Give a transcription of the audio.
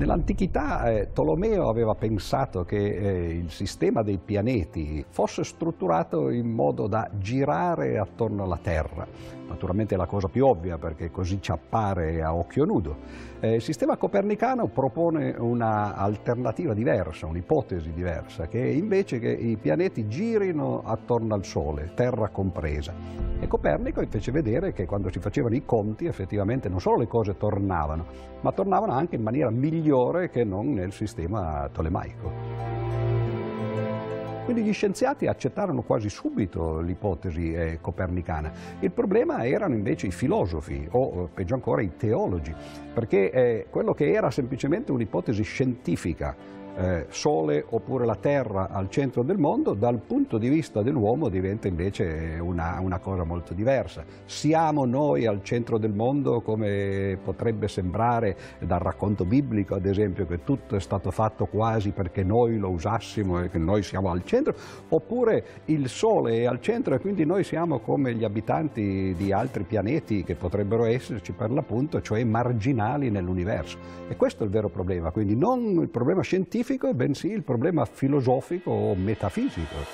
Nell'antichità eh, Tolomeo aveva pensato che eh, il sistema dei pianeti fosse strutturato in modo da girare attorno alla Terra. Naturalmente è la cosa più ovvia perché così ci appare a occhio nudo. Eh, il sistema copernicano propone un'alternativa diversa, un'ipotesi diversa, che è invece che i pianeti girino attorno al Sole, Terra compresa. E Copernico fece vedere che quando si facevano i conti effettivamente non solo le cose tornavano, ma tornavano anche in maniera migliore che non nel sistema tolemaico. Quindi gli scienziati accettarono quasi subito l'ipotesi eh, copernicana. Il problema erano invece i filosofi o peggio ancora i teologi, perché eh, quello che era semplicemente un'ipotesi scientifica eh, Sole oppure la Terra al centro del mondo, dal punto di vista dell'uomo diventa invece una, una, cosa molto diversa. Siamo noi al centro del mondo come potrebbe sembrare dal racconto biblico, ad esempio, che tutto è stato fatto quasi perché noi lo usassimo e che noi siamo al centro, oppure il Sole è al centro e quindi noi siamo come gli abitanti di altri pianeti che potrebbero esserci per l'appunto, cioè marginali nell'universo. E questo è il vero problema, quindi non il problema scientifico, bensì il problema filosofico o metafisico.